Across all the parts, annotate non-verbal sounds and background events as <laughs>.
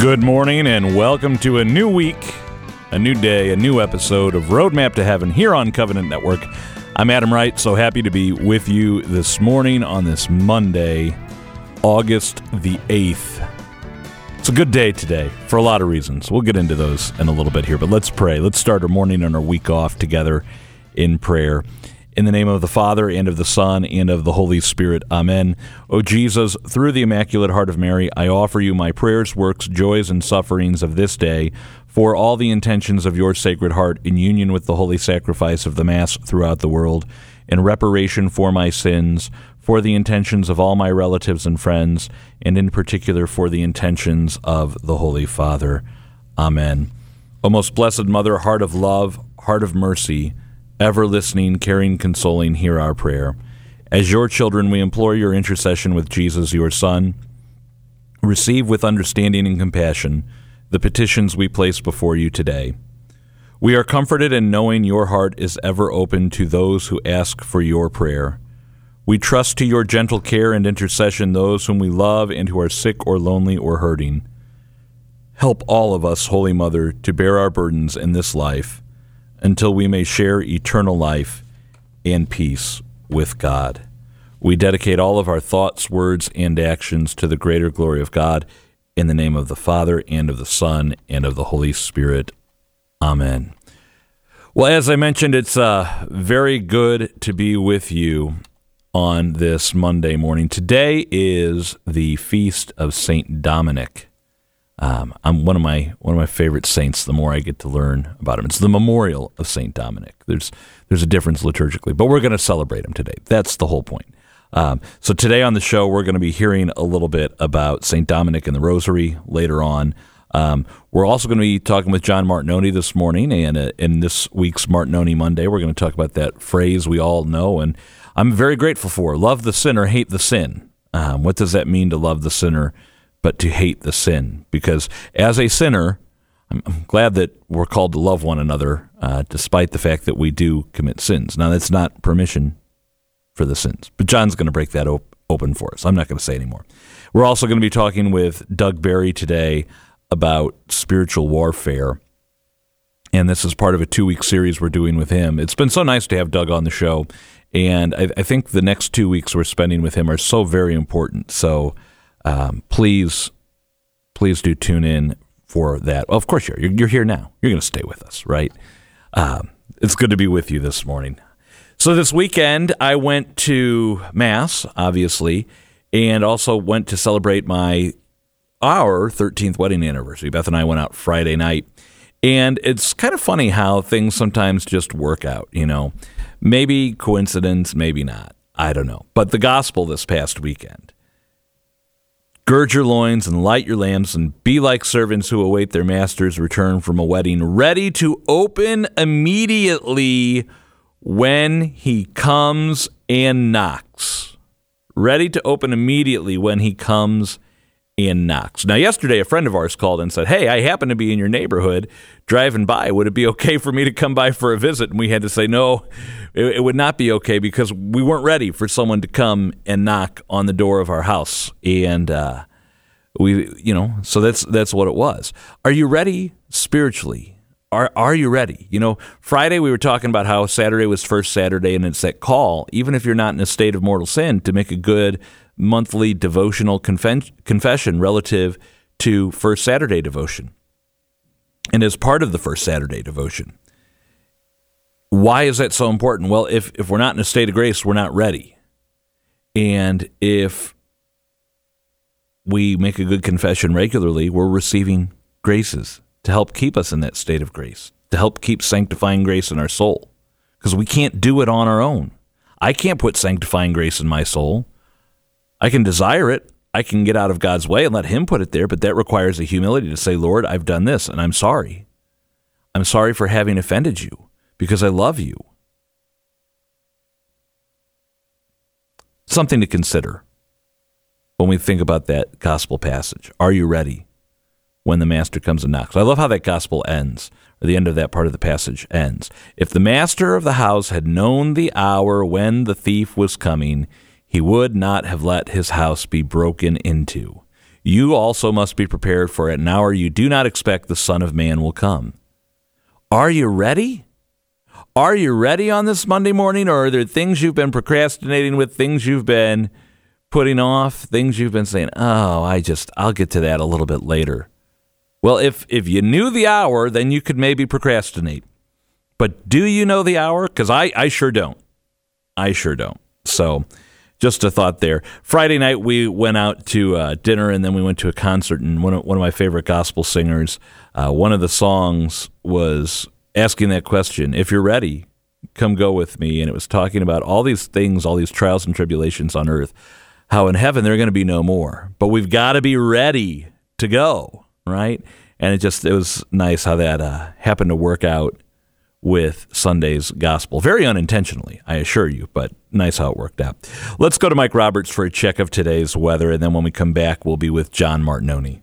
Good morning and welcome to a new week, a new day, a new episode of Roadmap to Heaven here on Covenant Network. I'm Adam Wright, so happy to be with you this morning on this Monday, August the 8th. It's a good day today for a lot of reasons. We'll get into those in a little bit here, but let's pray. Let's start our morning and our week off together in prayer. In the name of the Father, and of the Son, and of the Holy Spirit. Amen. O Jesus, through the Immaculate Heart of Mary, I offer you my prayers, works, joys, and sufferings of this day for all the intentions of your Sacred Heart in union with the holy sacrifice of the Mass throughout the world, in reparation for my sins, for the intentions of all my relatives and friends, and in particular for the intentions of the Holy Father. Amen. O most blessed Mother, heart of love, heart of mercy, ever listening, caring, consoling, hear our prayer. As your children, we implore your intercession with Jesus, your Son. Receive with understanding and compassion the petitions we place before you today. We are comforted in knowing your heart is ever open to those who ask for your prayer. We trust to your gentle care and intercession those whom we love and who are sick or lonely or hurting. Help all of us, Holy Mother, to bear our burdens in this life until we may share eternal life and peace with God. We dedicate all of our thoughts, words, and actions to the greater glory of God in the name of the Father, and of the Son, and of the Holy Spirit. Amen. Well, as I mentioned, it's uh, very good to be with you on this Monday morning. Today is the feast of Saint Dominic. Um, I'm one of my one of my favorite saints. The more I get to learn about him, it's the memorial of Saint Dominic. There's there's a difference liturgically, but we're going to celebrate him today. That's the whole point. Um, so today on the show, we're going to be hearing a little bit about Saint Dominic and the Rosary later on. Um, we're also going to be talking with John Martignoni this morning, and uh, in this week's Martignoni Monday, we're going to talk about that phrase we all know, and I'm very grateful for: "Love the sinner, hate the sin." Um, what does that mean to love the sinner? But to hate the sin. Because as a sinner, I'm, glad that we're called to love one another, uh, despite the fact that we do commit sins. Now, that's not permission for the sins, but John's going to break that op- open for us. I'm not going to say anymore. We're also going to be talking with Doug Barry today about spiritual warfare. And this is part of a two week series we're doing with him. It's been so nice to have Doug on the show. And I, I think the next two weeks we're spending with him are so very important. So, um, please, please do tune in for that. Well, of course you're. You're, here now. You're going to stay with us, right? Um, it's good to be with you this morning. So this weekend, I went to mass, obviously, and also went to celebrate my our 13th wedding anniversary. Beth and I went out Friday night, and it's kind of funny how things sometimes just work out. You know, maybe coincidence, maybe not. I don't know. But the gospel this past weekend Gird your loins and light your lamps, and be like servants who await their master's return from a wedding, ready to open immediately when he comes and knocks. Ready to open immediately when he comes and knocks. Now, yesterday, a friend of ours called and said, Hey, I happen to be in your neighborhood driving by. Would it be okay for me to come by for a visit? And we had to say, No, it, it, would not be okay because we weren't ready for someone to come and knock on the door of our house. And, uh, we, you know, so that's that's what it was. Are you ready spiritually? Are are you ready? You know, Friday we were talking about how Saturday was first Saturday, and it's that call, even if you're not in a state of mortal sin, to make a good monthly devotional confession relative to First Saturday devotion. And as part of the First Saturday devotion, why is that so important? Well, if, if we're not in a state of grace, we're not ready. And if we make a good confession regularly, we're receiving graces to help keep us in that state of grace, to help keep sanctifying grace in our soul. Because we can't do it on our own. I can't put sanctifying grace in my soul. I can desire it. I can get out of God's way and let Him put it there, but that requires a humility to say, Lord, I've done this and I'm sorry. I'm sorry for having offended you because I love you. Something to consider when we think about that gospel passage. Are you ready when the master comes and knocks? I love how that gospel ends, or the end of that part of the passage ends. If the master of the house had known the hour when the thief was coming, he would not have let his house be broken into. you also must be prepared for an hour you do not expect the Son of Man will come. Are you ready? Are you ready on this Monday morning, or are there things you've been procrastinating with, things you've been putting off, things you've been saying, oh, I just, I'll get to that a little bit later? Well, if, if you knew the hour, then you could maybe procrastinate. But do you know the hour? Because I, I sure don't. I sure don't. So just a thought there. Friday night, we went out to uh, dinner and then we went to a concert. And one of, one of my favorite gospel singers, uh, one of the songs was asking that question if you're ready, come go with me. And it was talking about all these things, all these trials and tribulations on earth, how in heaven there are going to be no more. But we've got to be ready to go, right? And it just, it was nice how that uh, happened to work out with Sunday's gospel. Very unintentionally, I assure you, but nice how it worked out. Let's go to Mike Roberts for a check of today's weather, and then when we come back, we'll be with John Martignoni.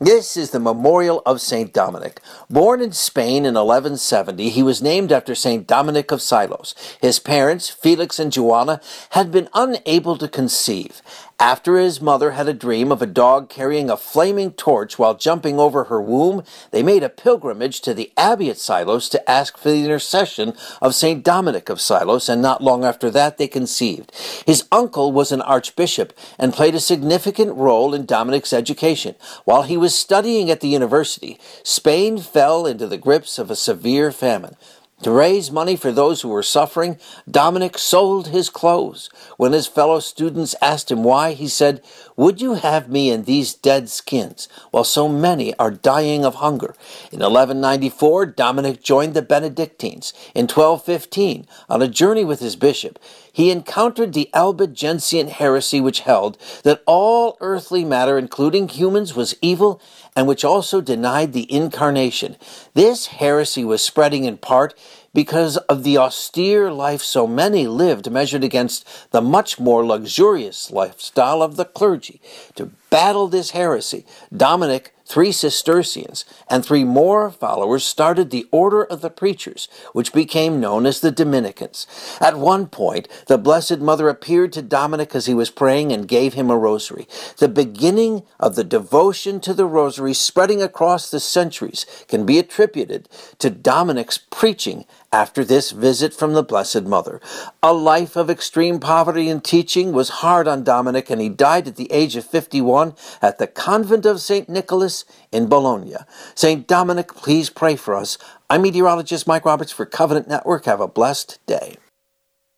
This is the memorial of St. Dominic. Born in Spain in 1170, he was named after St. Dominic of Silos. His parents, Felix and Joanna, had been unable to conceive. After his mother had a dream of a dog carrying a flaming torch while jumping over her womb, they made a pilgrimage to the abbey at Silos to ask for the intercession of St. Dominic of Silos, and not long after that they conceived. His uncle was an archbishop and played a significant role in Dominic's education. While he was studying at the university, Spain fell into the grips of a severe famine. To raise money for those who were suffering, Dominic sold his clothes. When his fellow students asked him why, he said, Would you have me in these dead skins, while so many are dying of hunger? In 1194, Dominic joined the Benedictines. In 1215, on a journey with his bishop, he encountered the Albigensian heresy which held that all earthly matter, including humans, was evil and which also denied the incarnation. This heresy was spreading in part because of the austere life so many lived measured against the much more luxurious lifestyle of the clergy. To battle this heresy, Dominic Three Cistercians and three more followers started the Order of the Preachers, which became known as the Dominicans. At one point, the Blessed Mother appeared to Dominic as he was praying and gave him a rosary. The beginning of the devotion to the rosary spreading across the centuries can be attributed to Dominic's preaching after this visit from the Blessed Mother. A life of extreme poverty and teaching was hard on Dominic, and he died at the age of 51 at the convent of St. Nicholas in Bologna. St. Dominic, please pray for us. I'm meteorologist Mike Roberts for Covenant Network. Have a blessed day.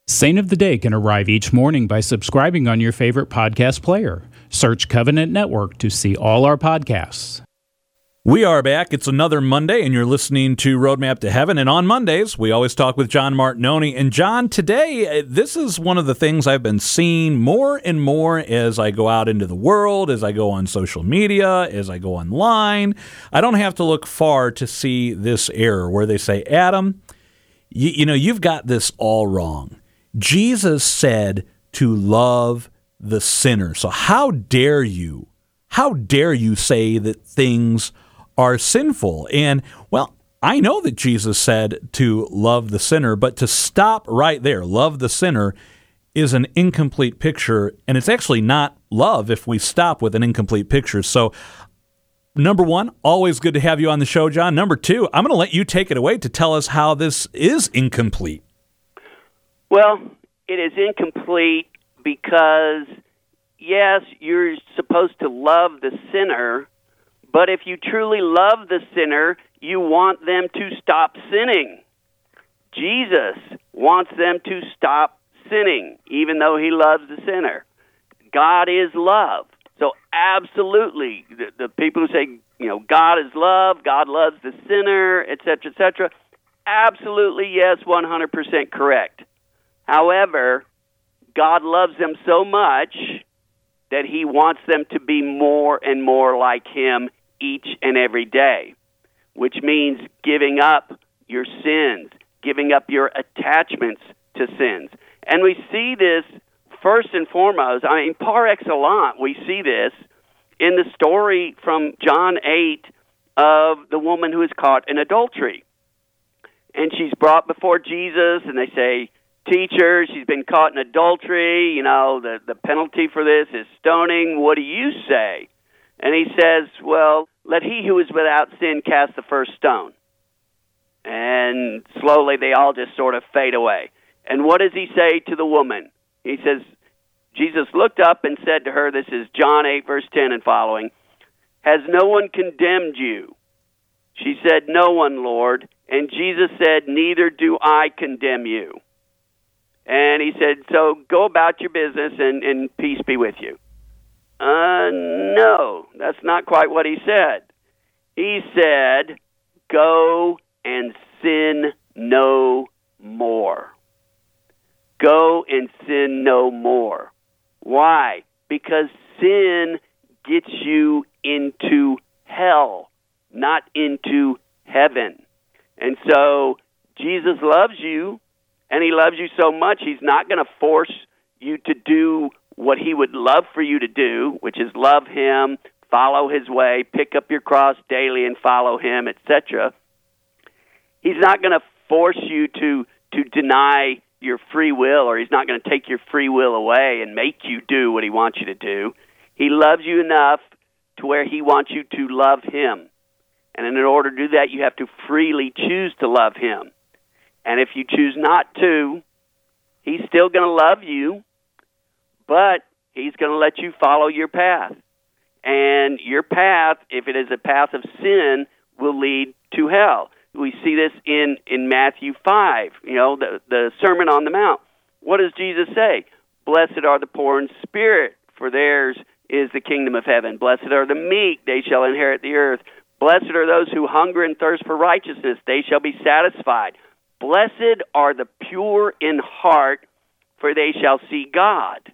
Saint of the Day can arrive each morning by subscribing on your favorite podcast player. Search Covenant Network to see all our podcasts. We are back. It's another Monday, and you're listening to Roadmap to Heaven. And on Mondays, we always talk with John Martignoni. And John, today, uh, this is one of the things I've been seeing more and more as I go out into the world, as I go on social media, as I go online. I don't have to look far to see this error where they say, Adam, you, you know, you've got this all wrong. Jesus said to love the sinner. So how dare you? How dare you say that things are sinful. And, well, I know that Jesus said to love the sinner, but to stop right there, love the sinner, is an incomplete picture. And it's actually not love if we stop with an incomplete picture. So, number one, always good to have you on the show, John. Number two, I'm going to let you take it away to tell us how this is incomplete. Well, it is incomplete because, yes, you're supposed to love the sinner but if you truly love the sinner, you want them to stop sinning. Jesus wants them to stop sinning, even though he loves the sinner. God is love. So, absolutely, the, the people who say, you know, God is love, God loves the sinner, etc., etc., absolutely, yes, 100% correct. However, God loves them so much that he wants them to be more and more like him each and every day, which means giving up your sins, giving up your attachments to sins. And we see this first and foremost, I mean, par excellence, we see this in the story from John 8 of the woman who is caught in adultery. And she's brought before Jesus, and they say, Teacher, she's been caught in adultery. You know, the, the penalty for this is stoning. What do you say? And he says, Well, let he who is without sin cast the first stone. And slowly they all just sort of fade away. And what does he say to the woman? He says, Jesus looked up and said to her, This is John 8, verse 10 and following, Has no one condemned you? She said, No one, Lord. And Jesus said, Neither do I condemn you. And he said, So go about your business and, and peace be with you. Uh, no, that's not quite what he said. He said, Go and sin no more. Go and sin no more. Why? Because sin gets you into hell, not into heaven. And so Jesus loves you, and he loves you so much, he's not going to force you to do what he would love for you to do, which is love him, follow his way, pick up your cross daily and follow him, etc. He's not going to force you to to deny your free will or he's not going to take your free will away and make you do what he wants you to do. He loves you enough to where he wants you to love him. And in order to do that, you have to freely choose to love him. And if you choose not to, he's still going to love you, but he's going to let you follow your path. And your path, if it is a path of sin, will lead to hell. We see this in, in Matthew 5, you know, the, the Sermon on the Mount. What does Jesus say? Blessed are the poor in spirit, for theirs is the kingdom of heaven. Blessed are the meek, they shall inherit the earth. Blessed are those who hunger and thirst for righteousness, they shall be satisfied. Blessed are the pure in heart, for they shall see God.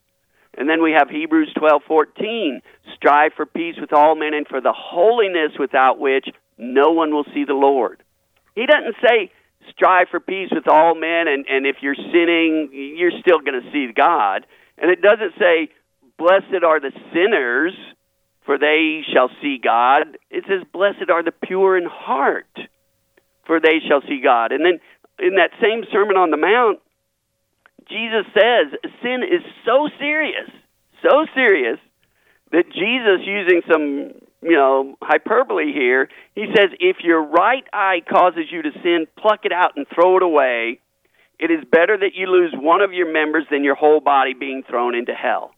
And then we have Hebrews 12:14, strive for peace with all men and for the holiness without which no one will see the Lord. He doesn't say strive for peace with all men and and if you're sinning, you're still going to see God. And it doesn't say blessed are the sinners for they shall see God. It says, Blessed are the pure in heart, for they shall see God. And then in that same Sermon on the Mount, Jesus says sin is so serious, so serious, that Jesus, using some you know hyperbole here, he says, if your right eye causes you to sin, pluck it out and throw it away. It is better that you lose one of your members than your whole body being thrown into hell.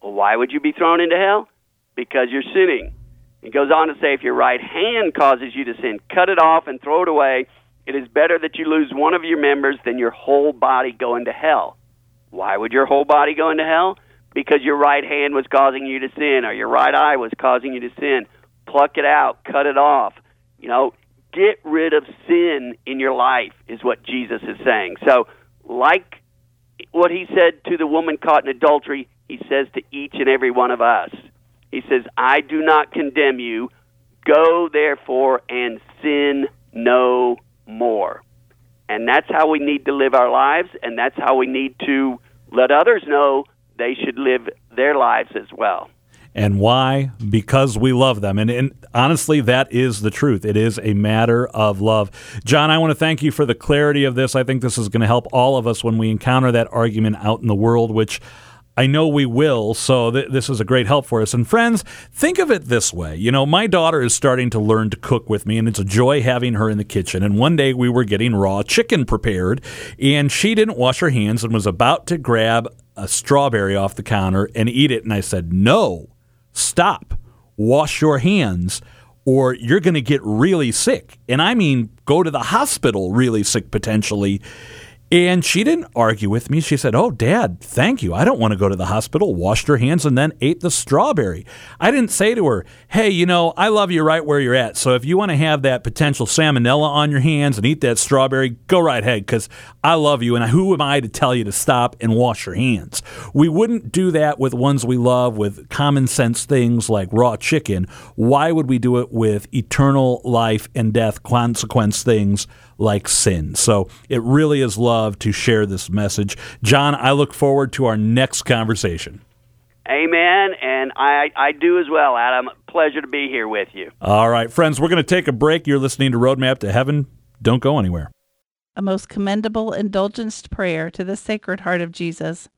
Well, why would you be thrown into hell? because you're sinning. He goes on to say, if your right hand causes you to sin, cut it off and throw it away. It is better that you lose one of your members than your whole body go into hell. Why would your whole body go into hell? Because your right hand was causing you to sin, or your right eye was causing you to sin. Pluck it out, cut it off. You know, get rid of sin in your life, is what Jesus is saying. So, like what he said to the woman caught in adultery, he says to each and every one of us he says, I do not condemn you. Go therefore and sin no more. And that's how we need to live our lives, and that's how we need to let others know they should live their lives as well. And why? Because we love them. And, and, honestly, that is the truth. It is a matter of love. John, I want to thank you for the clarity of this. I think this is going to help all of us when we encounter that argument out in the world, which I know we will, so th- this is a great help for us. And friends, think of it this way. You know, my daughter is starting to learn to cook with me, and it's a joy having her in the kitchen. And one day we were getting raw chicken prepared, and she didn't wash her hands and was about to grab a strawberry off the counter and eat it. And I said, No, stop, wash your hands or you're going to get really sick. And I mean, go to the hospital really sick potentially. And she didn't argue with me. She said, Oh, Dad, thank you. I don't want to go to the hospital. Washed her hands and then ate the strawberry. I didn't say to her, Hey, you know, I love you right where you're at. So if you want to have that potential salmonella on your hands and eat that strawberry, go right ahead because I love you. And who am I to tell you to stop and wash your hands? We wouldn't do that with ones we love with common sense things like raw chicken. Why would we do it with eternal life and death consequence things? Like sin. So it really is love to share this message. John, I look forward to our next conversation. Amen. And I, I do as well, Adam. Pleasure to be here with you. All right, friends, we're going to take a break. You're listening to Roadmap to Heaven. Don't go anywhere. A most commendable indulgenced prayer to the Sacred Heart of Jesus.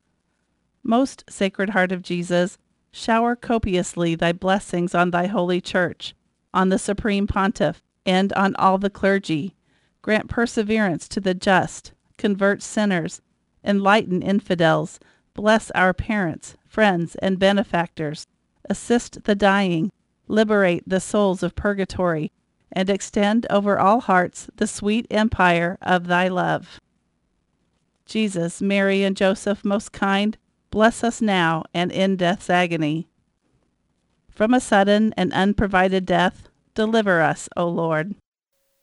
Most Sacred Heart of Jesus, shower copiously thy blessings on thy holy church, on the supreme pontiff, and on all the clergy. Grant perseverance to the just, convert sinners, enlighten infidels, bless our parents, friends, and benefactors, assist the dying, liberate the souls of purgatory, and extend over all hearts the sweet empire of thy love. Jesus, Mary, and Joseph, most kind, bless us now and in death's agony. From a sudden and unprovided death, deliver us, O Lord.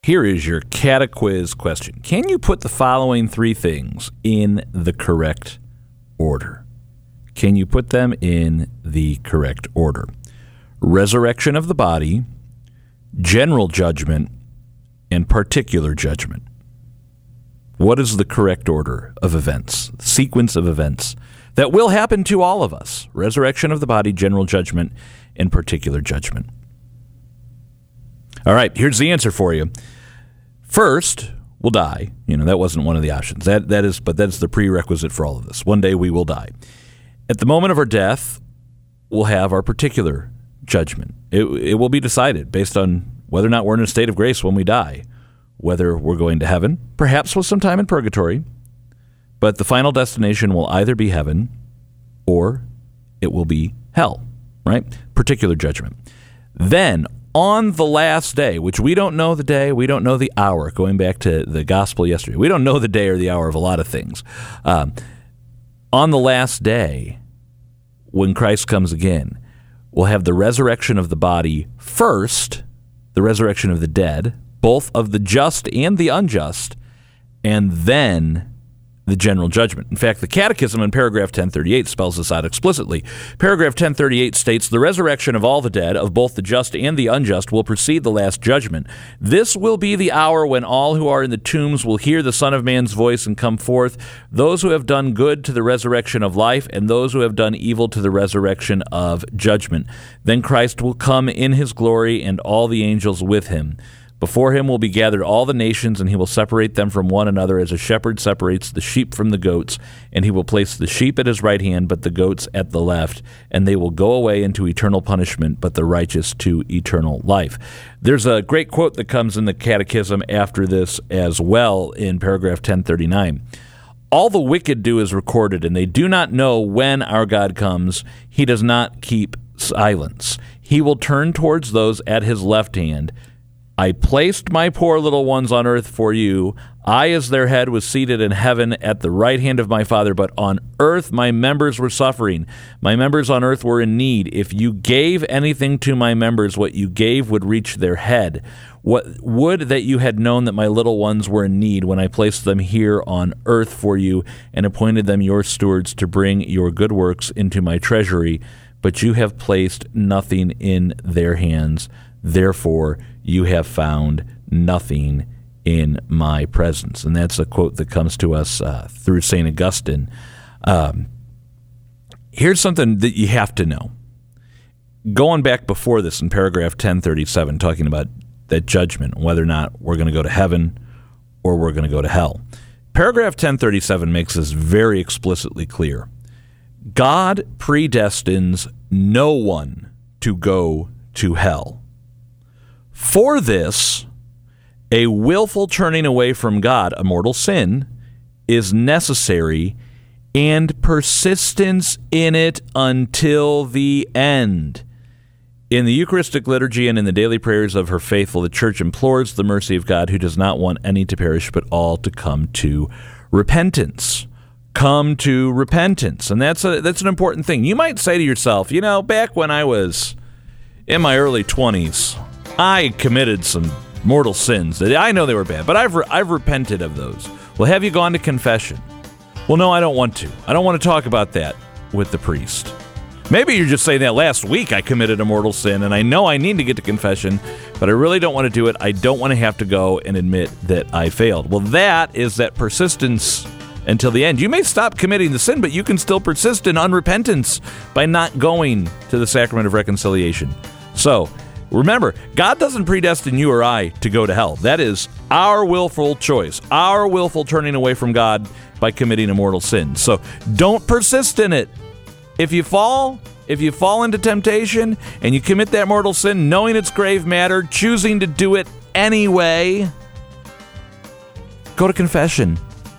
Here is your catequiz question Can you put the following three things in the correct order? Can you put them in the correct order? Resurrection of the body, general judgment, and particular judgment. What is the correct order of events, sequence of events that will happen to all of us? Resurrection of the body, general judgment, and particular judgment. All right, here's the answer for you. First, we'll die. You know, that wasn't one of the options. That that is but that's the prerequisite for all of this. One day we will die. At the moment of our death, we'll have our particular judgment. It, it will be decided based on whether or not we're in a state of grace when we die, whether we're going to heaven, perhaps with some time in purgatory, but the final destination will either be heaven or it will be hell, right? Particular judgment. Then, on the last day, which we don't know the day, we don't know the hour, going back to the gospel yesterday, we don't know the day or the hour of a lot of things. Um, on the last day, when Christ comes again, we'll have the resurrection of the body first, the resurrection of the dead, both of the just and the unjust, and then the general judgment. In fact, the Catechism in paragraph 1038 spells this out explicitly. Paragraph 1038 states the resurrection of all the dead, of both the just and the unjust, will precede the last judgment. This will be the hour when all who are in the tombs will hear the Son of Man's voice and come forth, those who have done good to the resurrection of life, and those who have done evil to the resurrection of judgment. Then Christ will come in his glory, and all the angels with him. Before him will be gathered all the nations, and he will separate them from one another as a shepherd separates the sheep from the goats. And he will place the sheep at his right hand, but the goats at the left. And they will go away into eternal punishment, but the righteous to eternal life. There's a great quote that comes in the Catechism after this as well in paragraph 1039. All the wicked do is recorded, and they do not know when our God comes. He does not keep silence. He will turn towards those at his left hand I placed my poor little ones on earth for you. I, as their head, was seated in heaven at the right hand of my Father, but on earth my members were suffering. My members on earth were in need. If you gave anything to my members, what you gave would reach their head. What would that you had known that my little ones were in need when I placed them here on earth for you and appointed them your stewards to bring your good works into my treasury, but you have placed nothing in their hands. Therefore, you have found nothing in my presence. And that's a quote that comes to us uh, through St. Augustine. Um, here's something that you have to know. Going back before this in paragraph 1037, talking about that judgment, whether or not we're going to go to heaven or we're going to go to hell. Paragraph 1037 makes this very explicitly clear. God predestines no one to go to hell. For this, a willful turning away from God, a mortal sin, is necessary and persistence in it until the end. In the Eucharistic liturgy and in the daily prayers of her faithful, the Church implores the mercy of God who does not want any to perish, but all to come to repentance. Come to repentance. And that's, a, that's an important thing. You might say to yourself, you know, back when I was in my early 20s, I committed some mortal sins. I know they were bad, but I've re- I've repented of those. Well, have you gone to confession? Well, no, I don't want to. I don't want to talk about that with the priest. Maybe you're just saying that last week I committed a mortal sin and I know I need to get to confession, but I really don't want to do it. I don't want to have to go and admit that I failed. Well, that is that persistence until the end. You may stop committing the sin, but you can still persist in unrepentance by not going to the sacrament of reconciliation. So, Remember, God doesn't predestine you or I to go to hell. That is our willful choice, our willful turning away from God by committing a mortal sin. So don't persist in it. If you fall, if you fall into temptation and you commit that mortal sin knowing it's grave matter, choosing to do it anyway, go to confession.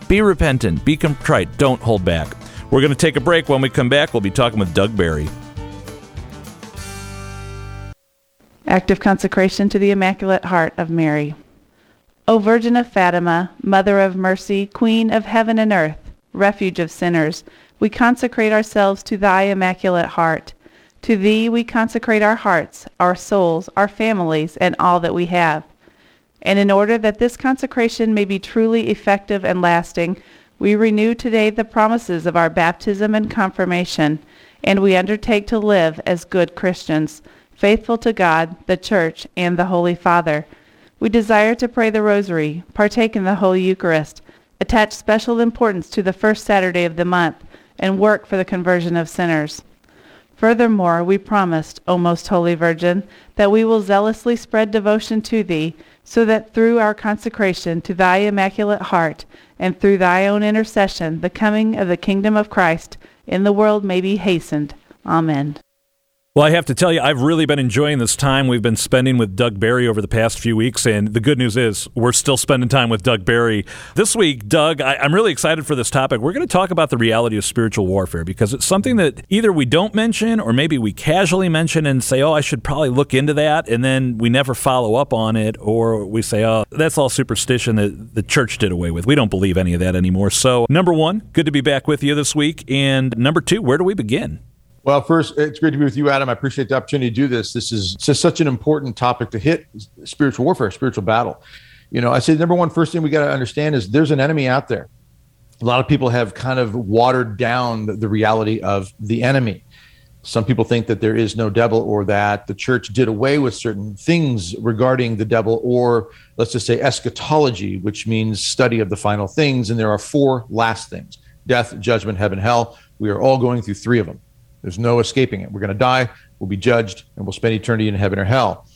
Be repentant, be contrite, don't hold back. We're going to take a break. When we come back, we'll be talking with Doug Barry. Active consecration to the Immaculate Heart of Mary. O Virgin of Fatima, Mother of Mercy, Queen of heaven and earth, refuge of sinners, we consecrate ourselves to thy Immaculate Heart. To thee we consecrate our hearts, our souls, our families, and all that we have. And in order that this consecration may be truly effective and lasting, we renew today the promises of our baptism and confirmation, and we undertake to live as good Christians, faithful to God, the Church, and the Holy Father. We desire to pray the Rosary, partake in the Holy Eucharist, attach special importance to the first Saturday of the month, and work for the conversion of sinners. Furthermore, we promised, O most holy Virgin, that we will zealously spread devotion to thee, so that through our consecration to thy immaculate heart, and through thy own intercession, the coming of the kingdom of Christ in the world may be hastened. Amen. Well, I have to tell you, I've really been enjoying this time we've been spending with Doug Barry over the past few weeks. And the good news is we're still spending time with Doug Barry. This week, Doug, I, am really excited for this topic. We're going to talk about the reality of spiritual warfare because it's something that either we don't mention or maybe we casually mention and say, oh, I should probably look into that. And then we never follow up on it. Or we say, oh, that's all superstition that the church did away with. We don't believe any of that anymore. So, number one, good to be back with you this week. And number two, where do we begin? Well, first, it's great to be with you, Adam. I appreciate the opportunity to do this. This is just such an important topic to hit spiritual warfare, spiritual battle. You know, I say number one, first thing we got to understand is there's an enemy out there. A lot of people have kind of watered down the, the reality of the enemy. Some people think that there is no devil or that the church did away with certain things regarding the devil, or let's just say eschatology, which means study of the final things. And there are four last things death, judgment, heaven, hell. We are all going through three of them. There's no escaping it. We're going to die, we'll be judged, and we'll spend eternity in heaven or hell.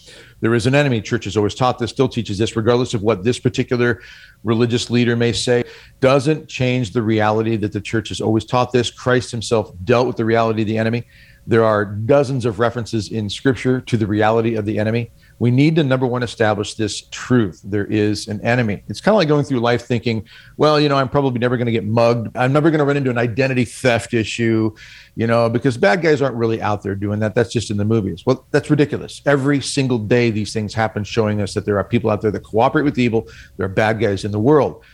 There is an enemy. Church has always taught this, still teaches this, regardless of what this particular religious leader may say, doesn't change the reality that the church has always taught this. Christ himself dealt with the reality of the enemy. There are dozens of references in scripture to the reality of the enemy we need to number one establish this truth there is an enemy it's kind of like going through life thinking well you know i'm probably never going to get mugged i'm never going to run into an identity theft issue you know because bad guys aren't really out there doing that. That's just in the movies. Well that's ridiculous. Every single day these things happen showing us that there are people out there that cooperate with evil. There are bad guys in the world.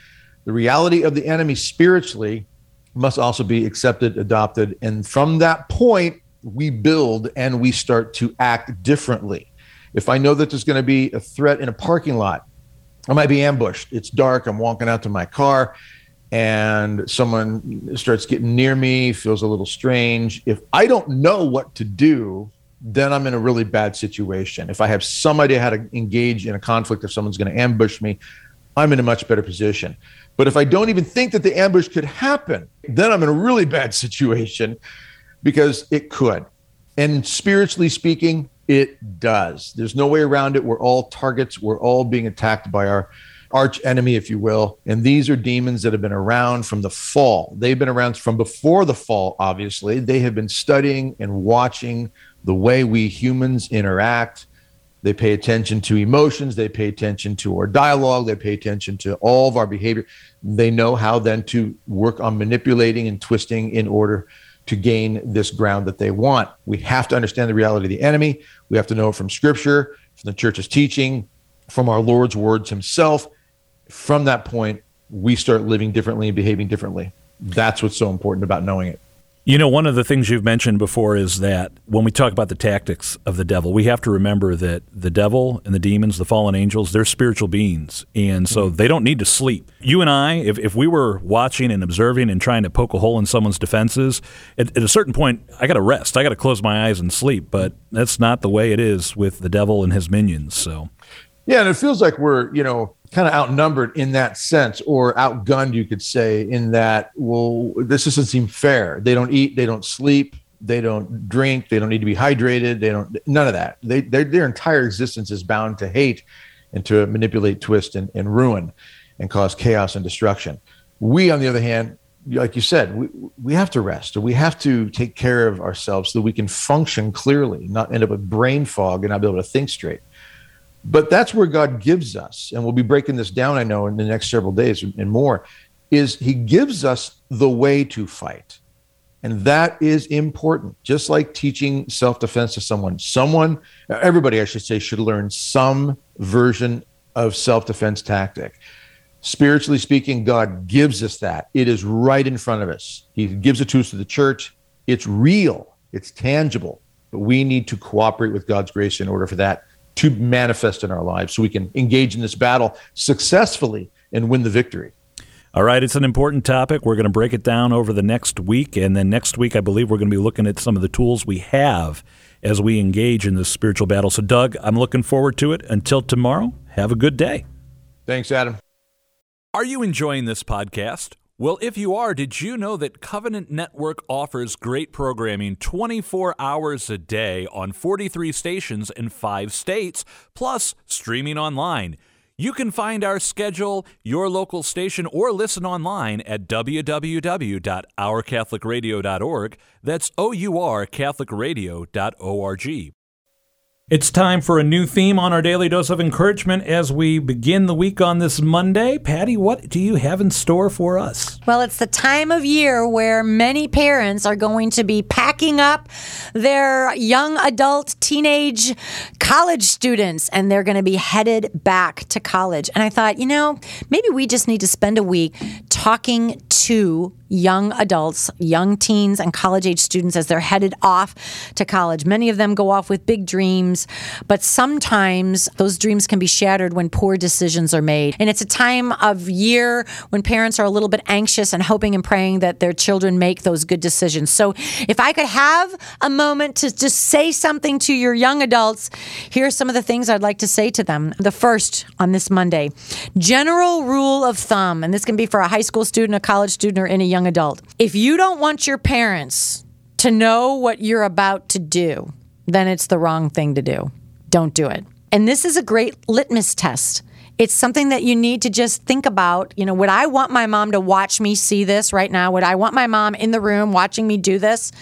The reality of the enemy spiritually must also be accepted adopted and from that point we build and we start to act differently. If I know that there's going to be a threat in a parking lot, I might be ambushed. It's dark. I'm walking out to my car and someone starts getting near me, feels a little strange. If I don't know what to do, then I'm in a really bad situation. If I have some idea how to engage in a conflict, if someone's going to ambush me, I'm in a much better position. But if I don't even think that the ambush could happen, then I'm in a really bad <laughs> situation because it could. And spiritually speaking, it does. There's no way around it. We're all targets. We're all being attacked by our arch enemy, if you will. And these are demons that have been around from the fall. They've been around from before the fall, obviously. They have been studying and watching the way we humans interact. They pay attention to emotions. They pay attention to our dialogue. They pay attention to all of our behavior. They know how then to work on manipulating and twisting in order to gain this ground that they want. We have to understand the reality of the enemy. We have to know it from scripture, from the church's teaching, from our Lord's words himself. From that point, we start living differently and behaving differently. That's what's so important about knowing it. You know, one of the things you've mentioned before is that when we talk about the tactics of the devil, we have to remember that the devil and the demons, the fallen angels, they're spiritual beings. And so mm-hmm. they don't need to sleep. You and I, if, if we were watching and observing and trying to poke a hole in someone's defenses, at, at a certain point, I got to rest. I got to close my eyes and sleep. But that's not the way it is with the devil and his minions. So. Yeah, and it feels like we're, you know, kind of outnumbered in that sense or outgunned you could say in that well this doesn't seem fair. They don't eat they don't sleep they don't drink they don't need to be hydrated they don't none of that. They their entire existence is bound to hate and to manipulate twist and, and ruin and cause chaos and destruction. We on the other hand like you said, we, we have to rest we have to take care of ourselves so that we can function clearly, not end up with brain fog and not be able to think straight. But that's where God gives us, and we'll be breaking this down, I know, in the next several days and more, is He gives us the way to fight. And that is important. Just like teaching self defense to someone, someone, everybody, I should say, should learn some version of self defense tactic. Spiritually speaking, God gives us that. It is right in front of us. He gives it to us to the church. It's real, it's tangible, but we need to cooperate with God's grace in order for that to manifest in our lives so we can engage in this battle successfully and win the victory. All right, it's an important topic. We're going to break it down over the next week. And then next week, I believe we're going to be looking at some of the tools we have as we engage in this spiritual battle. So, Doug, I'm looking forward to it. Until tomorrow, have a good day. Thanks, Adam. Are you enjoying this podcast? Well, if you are, did you know that Covenant Network offers great programming 24 hours a day on 43 stations in five states, plus streaming online? You can find our schedule, your local station, or listen online at www.ourcatholicradio.org. That's O U R CatholicRadio.org. It's time for a new theme on our daily dose of encouragement as we begin the week on this Monday. Patty, what do you have in store for us? Well, it's the time of year where many parents are going to be packing up their young adult, teenage, college students, and they're going to be headed back to college. And I thought, you know, maybe we just need to spend a week talking to young adults, young teens, and college age students as they're headed off to college. Many of them go off with big dreams, but sometimes those dreams can be shattered when poor decisions are made. And it's a time of year when parents are a little bit anxious and hoping and praying that their children make those good decisions. So if I could have a moment to just say something to your young adults, here are some of the things I'd like to say to them. The first on this Monday general rule of thumb, and this can be for a high school student, a college student, or any young adult. If you don't want your parents to know what you're about to do, then it's the wrong thing to do. Don't do it. And this is a great litmus test. It's something that you need to just think about. You know, would I want my mom to watch me see this right now? Would I want my mom in the room watching me do this?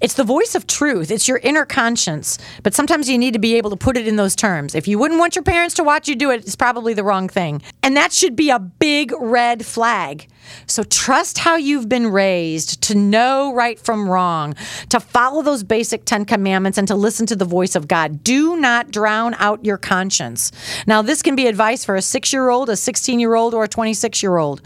It's the voice of truth. It's your inner conscience. But sometimes you need to be able to put it in those terms. If you wouldn't want your parents to watch you do it, it's probably the wrong thing. And that should be a big red flag. So trust how you've been raised to know right from wrong, to follow those basic 10 commandments and to listen to the voice of God. Do not drown out your conscience. Now, this can be advice for a 6-year-old, a 16-year-old or a 26-year-old.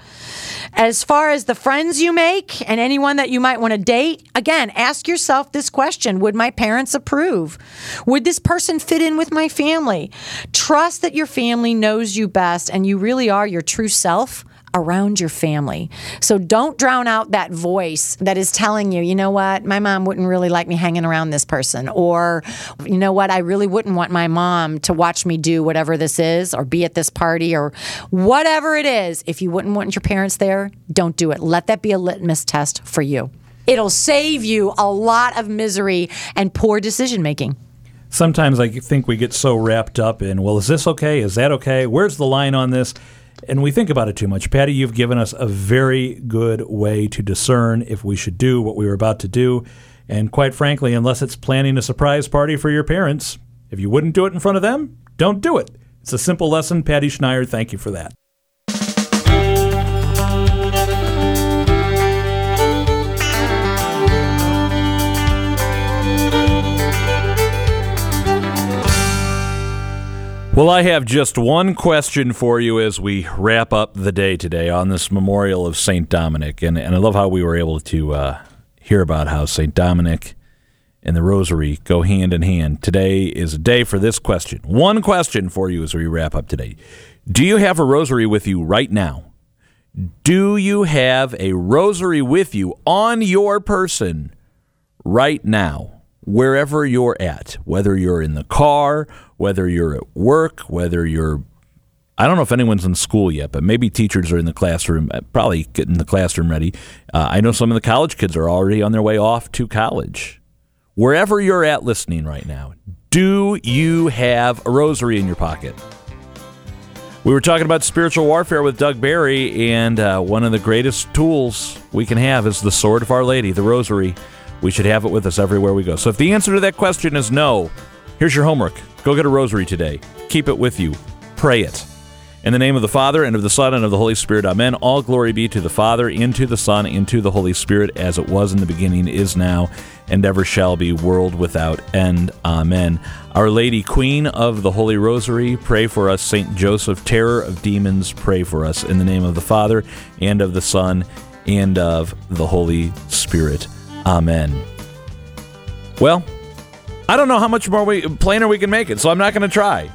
As far as the friends you make and anyone that you might want to date, again, ask yourself this question Would my parents approve? Would this person fit in with my family? Trust that your family knows you best and you really are your true self around your family. So don't drown out that voice that is telling you, you know what, my mom wouldn't really like me hanging around this person. Or, you know what, I really wouldn't want my mom to watch me do whatever this is or be at this party or whatever it is. If you wouldn't want your parents there, don't do it. Let that be a litmus test for you. It'll save you a lot of misery and poor decision making sometimes I think we get so wrapped up in, well, is this okay? Is that okay? Where's the line on this? And we think about it too much. Patty, you've given us a very good way to discern if we should do what we were about to do. And quite frankly, unless it's planning a surprise party for your parents, if you wouldn't do it in front of them, don't do it. It's a simple lesson. Patty Schneier, thank you for that. Well, I have just one question for you as we wrap up the day today on this memorial of St. Dominic. And, and I love how we were able to uh, hear about how St. Dominic and the Rosary go hand in hand. Today is a day for this question. One question for you as we wrap up today Do you have a Rosary with you right now? Do you have a Rosary with you on your person right now? Wherever you're at, whether you're in the car, whether you're at work, whether you're I don't know if anyone's in school yet, but maybe teachers are in the classroom, uh, probably getting the classroom ready. Uh, I know some of the college kids are already on their way off to college. Wherever you're at listening right now, do you have a rosary in your pocket? We were talking about spiritual warfare with Doug Barry, and uh, one of the greatest tools we can have is the sword of Our Lady, the Rosary. We should have it with us everywhere we go. So if the answer to that question is no, here's your homework. Go get a rosary today. Keep it with you. Pray it. In the name of the Father, and of the Son, and of the Holy Spirit, amen. All glory be to the Father, into the Son, into the Holy Spirit, as it was in the beginning, is now, and ever shall be, world without end. Amen. Our Lady, Queen of the Holy Rosary, pray for us. Saint Joseph, terror of demons, pray for us. In the name of the Father, and of the Son, and of the Holy Spirit. Amen. Well, I don't know how much more we plainer we can make it, so I'm not going to try.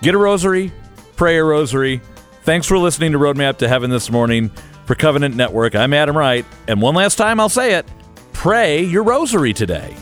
Get a rosary, pray a rosary. Thanks for listening to Roadmap to Heaven this morning for Covenant Network. I'm Adam Wright, and one last time I'll say it pray your rosary today.